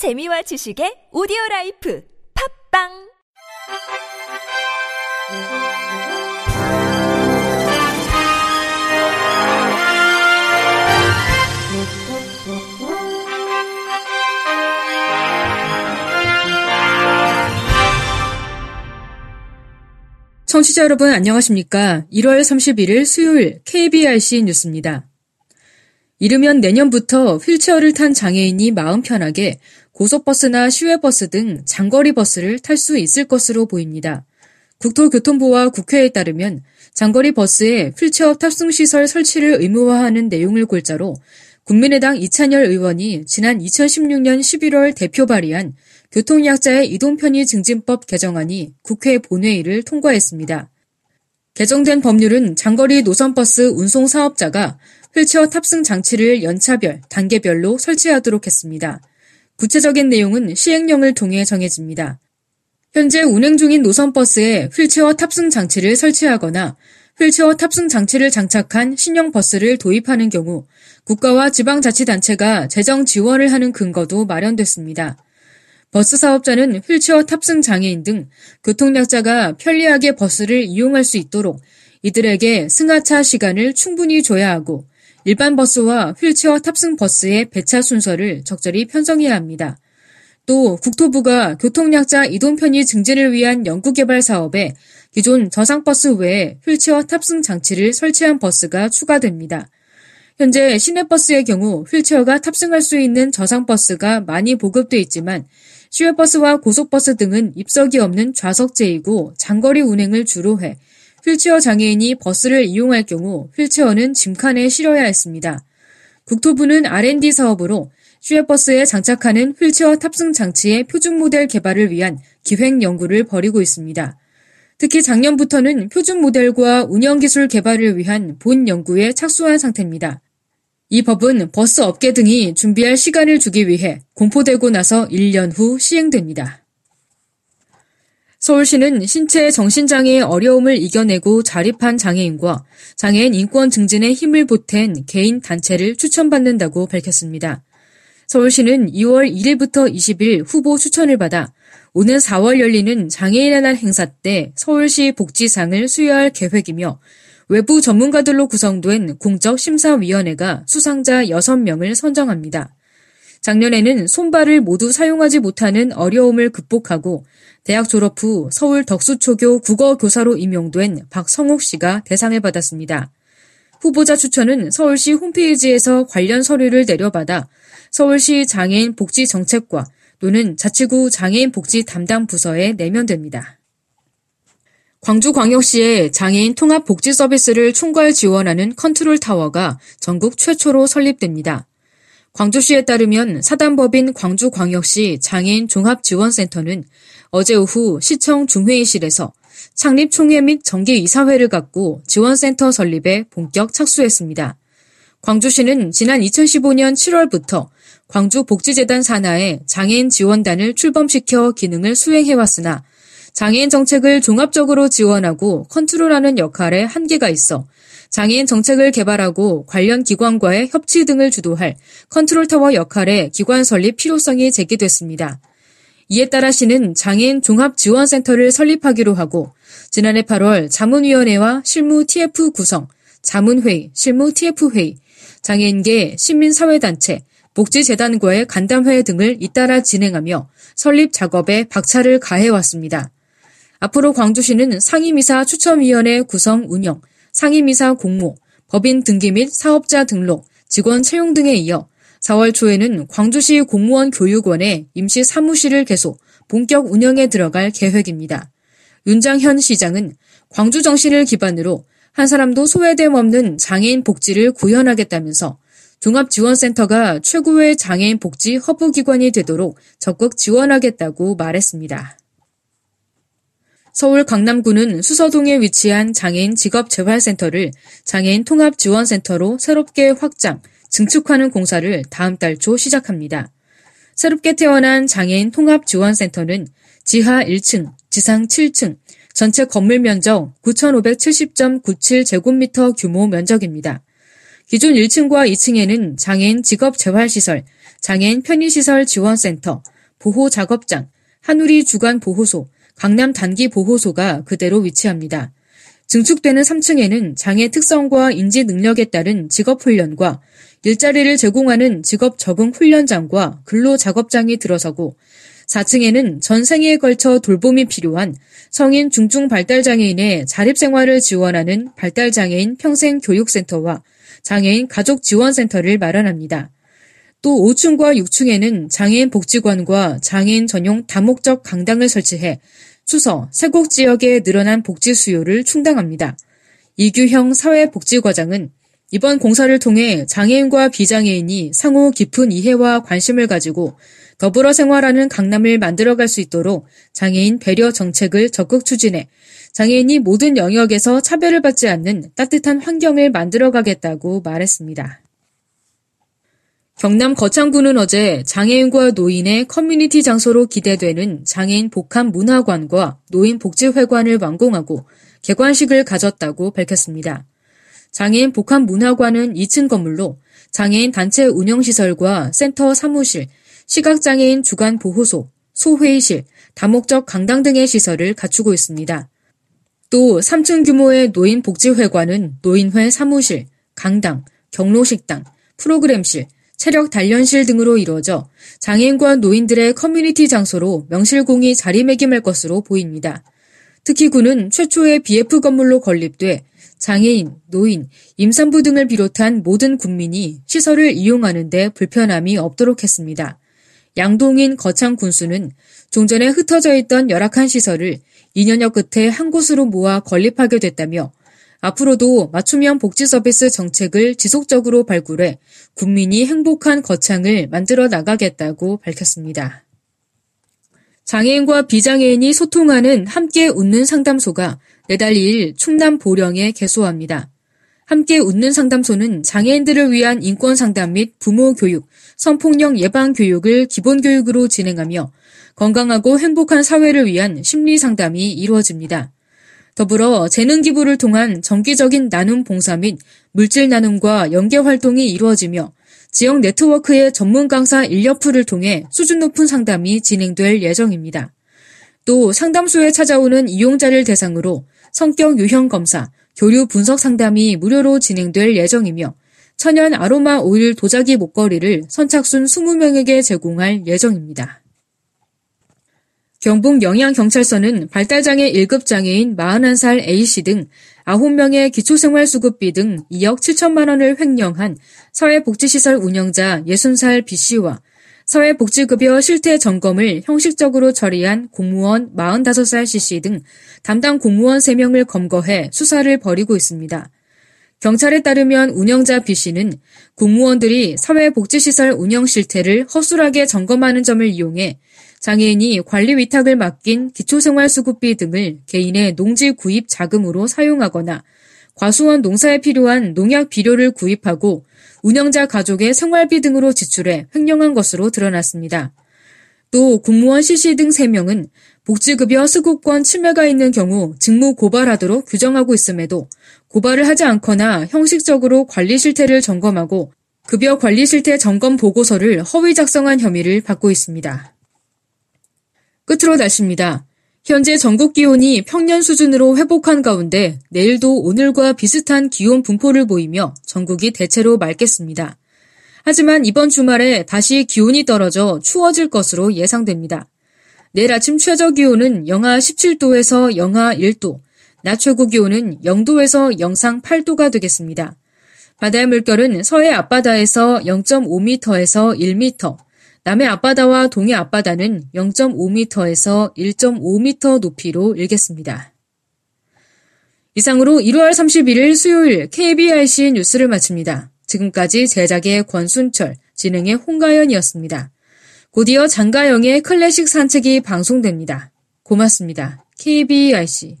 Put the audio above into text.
재미와 지식의 오디오 라이프 팝빵 청취자 여러분 안녕하십니까? 1월 31일 수요일 KBRC 뉴스입니다. 이르면 내년부터 휠체어를 탄 장애인이 마음 편하게 고속버스나 시외버스 등 장거리 버스를 탈 수 있을 것으로 보입니다. 국토교통부와 국회에 따르면 장거리 버스에 휠체어 탑승시설 설치를 의무화하는 내용을 골자로 국민의당 이찬열 의원이 지난 2016년 11월 대표 발의한 교통약자의 이동편의 증진법 개정안이 국회 본회의를 통과했습니다. 개정된 법률은 장거리 노선버스 운송 사업자가 휠체어 탑승 장치를 연차별, 단계별로 설치하도록 했습니다. 구체적인 내용은 시행령을 통해 정해집니다. 현재 운행 중인 노선버스에 휠체어 탑승 장치를 설치하거나 휠체어 탑승 장치를 장착한 신형 버스를 도입하는 경우 국가와 지방자치단체가 재정 지원을 하는 근거도 마련됐습니다. 버스 사업자는 휠체어 탑승 장애인 등 교통약자가 편리하게 버스를 이용할 수 있도록 이들에게 승하차 시간을 충분히 줘야 하고 일반 버스와 휠체어 탑승 버스의 배차 순서를 적절히 편성해야 합니다. 또 국토부가 교통약자 이동 편의 증진을 위한 연구개발 사업에 기존 저상버스 외에 휠체어 탑승 장치를 설치한 버스가 추가됩니다. 현재 시내버스의 경우 휠체어가 탑승할 수 있는 저상버스가 많이 보급돼 있지만 시외버스와 고속버스 등은 입석이 없는 좌석제이고 장거리 운행을 주로 해 휠체어 장애인이 버스를 이용할 경우 휠체어는 짐칸에 실어야 했습니다. 국토부는 R&D 사업으로 시외버스에 장착하는 휠체어 탑승 장치의 표준 모델 개발을 위한 기획 연구를 벌이고 있습니다. 특히 작년부터는 표준 모델과 운영 기술 개발을 위한 본 연구에 착수한 상태입니다. 이 법은 버스 업계 등이 준비할 시간을 주기 위해 공포되고 나서 1년 후 시행됩니다. 서울시는 신체 정신장애의 어려움을 이겨내고 자립한 장애인과 장애인 인권 증진에 힘을 보탠 개인 단체를 추천받는다고 밝혔습니다. 서울시는 2월 1일부터 20일 후보 추천을 받아 오는 4월 열리는 장애인의 날 행사 때 서울시 복지상을 수여할 계획이며 외부 전문가들로 구성된 공적심사위원회가 수상자 6명을 선정합니다. 작년에는 손발을 모두 사용하지 못하는 어려움을 극복하고 대학 졸업 후 서울 덕수초교 국어교사로 임용된 박성욱 씨가 대상을 받았습니다. 후보자 추천은 서울시 홈페이지에서 관련 서류를 내려받아 서울시 장애인 복지 정책과 또는 자치구 장애인 복지 담당 부서에 내면 됩니다. 광주광역시에 장애인 통합 복지 서비스를 총괄 지원하는 컨트롤 타워가 전국 최초로 설립됩니다. 광주시에 따르면 사단법인 광주광역시 장애인 종합지원센터는 어제 오후 시청 중회의실에서 창립 총회 및 정기 이사회를 갖고 지원센터 설립에 본격 착수했습니다. 광주시는 지난 2015년 7월부터 광주복지재단 산하에 장애인 지원단을 출범시켜 기능을 수행해왔으나 장애인 정책을 종합적으로 지원하고 컨트롤하는 역할에 한계가 있어 장애인 정책을 개발하고 관련 기관과의 협치 등을 주도할 컨트롤타워 역할의 기관 설립 필요성이 제기됐습니다. 이에 따라 시는 장애인 종합지원센터를 설립하기로 하고 지난해 8월 자문위원회와 실무 TF 구성, 자문회의, 실무 TF회의, 장애인계 시민사회단체, 복지재단과의 간담회 등을 잇따라 진행하며 설립 작업에 박차를 가해왔습니다. 앞으로 광주시는 상임이사 추첨위원회 구성 운영, 상임이사 공모, 법인 등기 및 사업자 등록, 직원 채용 등에 이어 4월 초에는 광주시 공무원 교육원에 임시 사무실을 개소, 본격 운영에 들어갈 계획입니다. 윤장현 시장은 광주 정신을 기반으로 한 사람도 소외됨 없는 장애인 복지를 구현하겠다면서 종합지원센터가 최고의 장애인 복지 허브기관이 되도록 적극 지원하겠다고 말했습니다. 서울 강남구는 수서동에 위치한 장애인 직업재활센터를 장애인 통합지원센터로 새롭게 확장, 증축하는 공사를 다음 달 초 시작합니다. 새롭게 태어난 장애인 통합지원센터는 지하 1층, 지상 7층, 전체 건물 면적 9,570.97제곱미터 규모 면적입니다. 기존 1층과 2층에는 장애인 직업재활시설, 장애인 편의시설 지원센터, 보호작업장, 한우리 주간보호소, 강남 단기 보호소가 그대로 위치합니다. 증축되는 3층에는 장애 특성과 인지 능력에 따른 직업 훈련과 일자리를 제공하는 직업 적응 훈련장과 근로 작업장이 들어서고 4층에는 전 생애에 걸쳐 돌봄이 필요한 성인 중증 발달 장애인의 자립 생활을 지원하는 발달 장애인 평생 교육센터와 장애인 가족 지원센터를 마련합니다. 또 5층과 6층에는 장애인 복지관과 장애인 전용 다목적 강당을 설치해 수서, 세곡 지역의 늘어난 복지 수요를 충당합니다. 이규형 사회복지과장은 이번 공사를 통해 장애인과 비장애인이 상호 깊은 이해와 관심을 가지고 더불어 생활하는 강남을 만들어갈 수 있도록 장애인 배려 정책을 적극 추진해 장애인이 모든 영역에서 차별을 받지 않는 따뜻한 환경을 만들어가겠다고 말했습니다. 경남 거창군은 어제 장애인과 노인의 커뮤니티 장소로 기대되는 장애인 복합 문화관과 노인 복지회관을 완공하고 개관식을 가졌다고 밝혔습니다. 장애인 복합 문화관은 2층 건물로 장애인 단체 운영시설과 센터 사무실, 시각장애인 주간 보호소, 소회의실, 다목적 강당 등의 시설을 갖추고 있습니다. 또 3층 규모의 노인 복지회관은 노인회 사무실, 강당, 경로식당, 프로그램실, 체력 단련실 등으로 이루어져 장애인과 노인들의 커뮤니티 장소로 명실공히 자리매김할 것으로 보입니다. 특히 구는 최초의 BF 건물로 건립돼 장애인, 노인, 임산부 등을 비롯한 모든 국민이 시설을 이용하는 데 불편함이 없도록 했습니다. 양동인 거창 군수는 종전에 흩어져 있던 열악한 시설을 2년여 끝에 한 곳으로 모아 건립하게 됐다며 앞으로도 맞춤형 복지 서비스 정책을 지속적으로 발굴해 국민이 행복한 거창을 만들어 나가겠다고 밝혔습니다. 장애인과 비장애인이 소통하는 함께 웃는 상담소가 내달 2일 충남 보령에 개소합니다. 함께 웃는 상담소는 장애인들을 위한 인권 상담 및 부모 교육, 성폭력 예방 교육을 기본 교육으로 진행하며 건강하고 행복한 사회를 위한 심리 상담이 이루어집니다. 더불어 재능 기부를 통한 정기적인 나눔 봉사 및 물질 나눔과 연계 활동이 이루어지며 지역 네트워크의 전문 강사 인력풀을 통해 수준 높은 상담이 진행될 예정입니다. 또 상담소에 찾아오는 이용자를 대상으로 성격 유형 검사, 교류 분석 상담이 무료로 진행될 예정이며 천연 아로마 오일 도자기 목걸이를 선착순 20명에게 제공할 예정입니다. 경북 영양경찰서는 발달장애 1급 장애인 41살 A씨 등 9명의 기초생활수급비 등 2억 7천만 원을 횡령한 사회복지시설 운영자 60살 B씨와 사회복지급여 실태 점검을 형식적으로 처리한 공무원 45살 C씨 등 담당 공무원 3명을 검거해 수사를 벌이고 있습니다. 경찰에 따르면 운영자 B씨는 공무원들이 사회복지시설 운영 실태를 허술하게 점검하는 점을 이용해 장애인이 관리 위탁을 맡긴 기초생활수급비 등을 개인의 농지 구입 자금으로 사용하거나 과수원 농사에 필요한 농약 비료를 구입하고 운영자 가족의 생활비 등으로 지출해 횡령한 것으로 드러났습니다. 또 공무원 CC 등 3명은 복지급여 수급권 침해가 있는 경우 직무 고발하도록 규정하고 있음에도 고발을 하지 않거나 형식적으로 관리 실태를 점검하고 급여 관리 실태 점검 보고서를 허위 작성한 혐의를 받고 있습니다. 끝으로 날씨입니다. 현재 전국 기온이 평년 수준으로 회복한 가운데 내일도 오늘과 비슷한 기온 분포를 보이며 전국이 대체로 맑겠습니다. 하지만 이번 주말에 다시 기온이 떨어져 추워질 것으로 예상됩니다. 내일 아침 최저 기온은 영하 17도에서 영하 1도, 낮 최고 기온은 0도에서 영상 8도가 되겠습니다. 바다의 물결은 서해 앞바다에서 0.5m에서 1m, 남해 앞바다와 동해 앞바다는 0.5m에서 1.5m 높이로 일겠습니다. 이상으로 1월 31일 수요일 KBRC 뉴스를 마칩니다. 지금까지 제작의 권순철, 진행의 홍가연이었습니다. 곧이어 장가영의 클래식 산책이 방송됩니다. 고맙습니다. KBRC